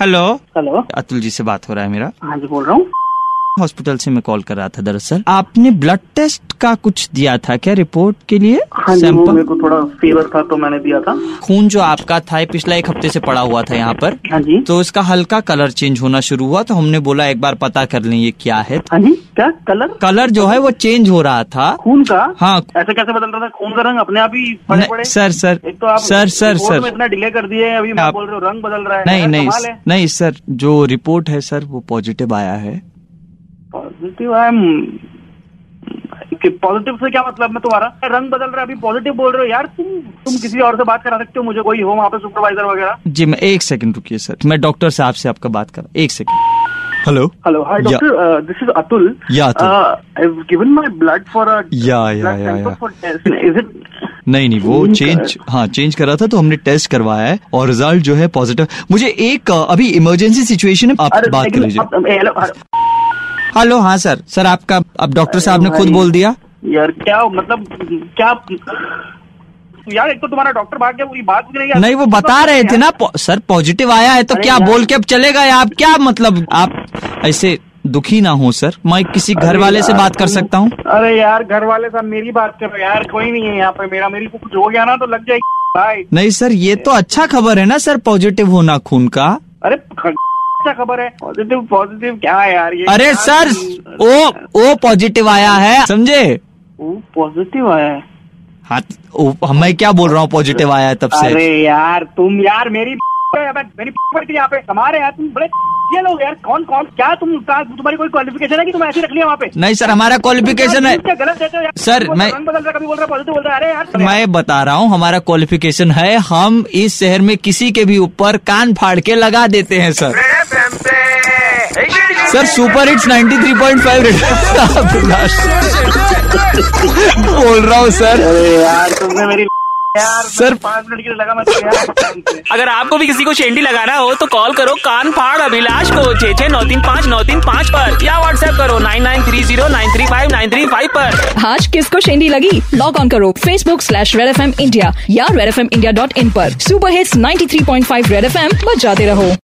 Hello hello Atul ji से बात हो रहा है मेरा। हाँ जी बोल रहा हूँ। हॉस्पिटल से मैं कॉल कर रहा था दरअसल। आपने ब्लड टेस्ट का कुछ दिया था क्या रिपोर्ट के लिए? हाँ सैंपल? मेरे को थोड़ा फीवर था तो मैंने दिया था। खून जो आपका था ये पिछला एक हफ़्ते से पड़ा हुआ था यहाँ पर। हाँ जी। तो इसका हल्का कलर चेंज होना शुरू हुआ तो हमने बोला एक बार पता कर लें ये क्या है। हाँ जी क्या? कलर कलर जो है वो चेंज हो रहा था। खून का? हाँ। ऐसे कैसे बदल रहा था? खून का रंग अपने आप ही पड़े पड़े। सर सर एक तो आप सर सर सर। इतना डिले कर दिए अभी आप- बोल रहे हो रंग बदल रहा है नहीं नहीं नहीं सर जो रिपोर्ट है सर वो पॉजिटिव आया है। पॉजिटिव है पॉजिटिव से क्या मतलब मैं तुम्हारा? रंग बदल रहा है अभी पॉजिटिव बोल रहे हो यार तुम तुम किसी और से बात करा सकते हो मुझे कोई हो वहाँ पे सुपरवाइजर वगैरह? जी मैं एक सेकंड रुकिए सर मैं डॉक्टर साहब से आपका बात कर एक second hello hello hi doctor this is Atul I given my blood for a yeah. For test is it नहीं नहीं वो चेंज हाँ चेंज करा था तो हमने टेस्ट करवाया है और रिज़ल्ट जो है पॉजिटिव मुझे एक अभी इमरजेंसी सिचुएशन है आप बात कर लीजिए। हेलो हाँ सर। सर आपका अब डॉक्टर साहब ने खुद बोल दिया। यार क्या मतलब क्या यार एक तो तुम्हारा डॉक्टर भाग गया बात भी नहीं नहीं वो बता रहे थे ना सर पॉजिटिव आया है तो क्या बोल के अब चलेगा आप? क्या मतलब आप ऐसे दुखी ना हो सर? मैं किसी घर वाले से बात कर सकता हूँ? अरे यार घर वाले साहब मेरी बात करो यार कोई नहीं है यहाँ पे मेरा मेरी को कुछ हो गया ना तो लग जाएगी। नहीं सर ये तो अच्छा खबर है ना सर पॉजिटिव होना खून का। अरे अच्छा खबर है। पॉजिटिव पॉजिटिव क्या है यार ये? अरे सर ओ ओ पॉजिटिव आया है। समझे? ओ पॉजिटिव आया है। हाँ ओ, मैं क्या बोल रहा हूँ पॉजिटिव आया है तब से? अरे यार तुम यार मेरी मेरी पड़ती यहाँ पे। हमारे यार तुम बड़े ये लोग यार कौन कौन क्या तुम तुम्हारी कोई क्वालिफिकेशन है कि तुम ऐसे रख लिया वहाँ पे? नहीं सर हमारा क्वालिफिकेशन है। गलत देते हो यार। सर, मैं- बदल रहा कभी बोल रहा पॉजिटिव बोल रहा अरे यार मैं बता रहा हूँ हमारा क्वालिफिकेशन है हम इस शहर में किसी के भी ऊपर कान फाड़ के लगा देते हैं sir. Sir super hits 93.5 red बोल रहा हूँ सर। अरे यार तुमने मेरी यार सर- पाँच मिनट के लिए लगा मैं तो यार अगर आपको भी किसी को शेंडी लगाना हो तो कॉल करो कान फाड़ अभिलाष को छे छे नौ तीन पाँच नौ तीन पाँच पर या व्हाट्सएप करो nine nine three zero nine three five nine three five पर। आज किसको शेंडी लगी? लॉग ऑन करो Facebook slash red F M India या red F M India dot in पर। Super hits 93.5 red F M बजाते रहो।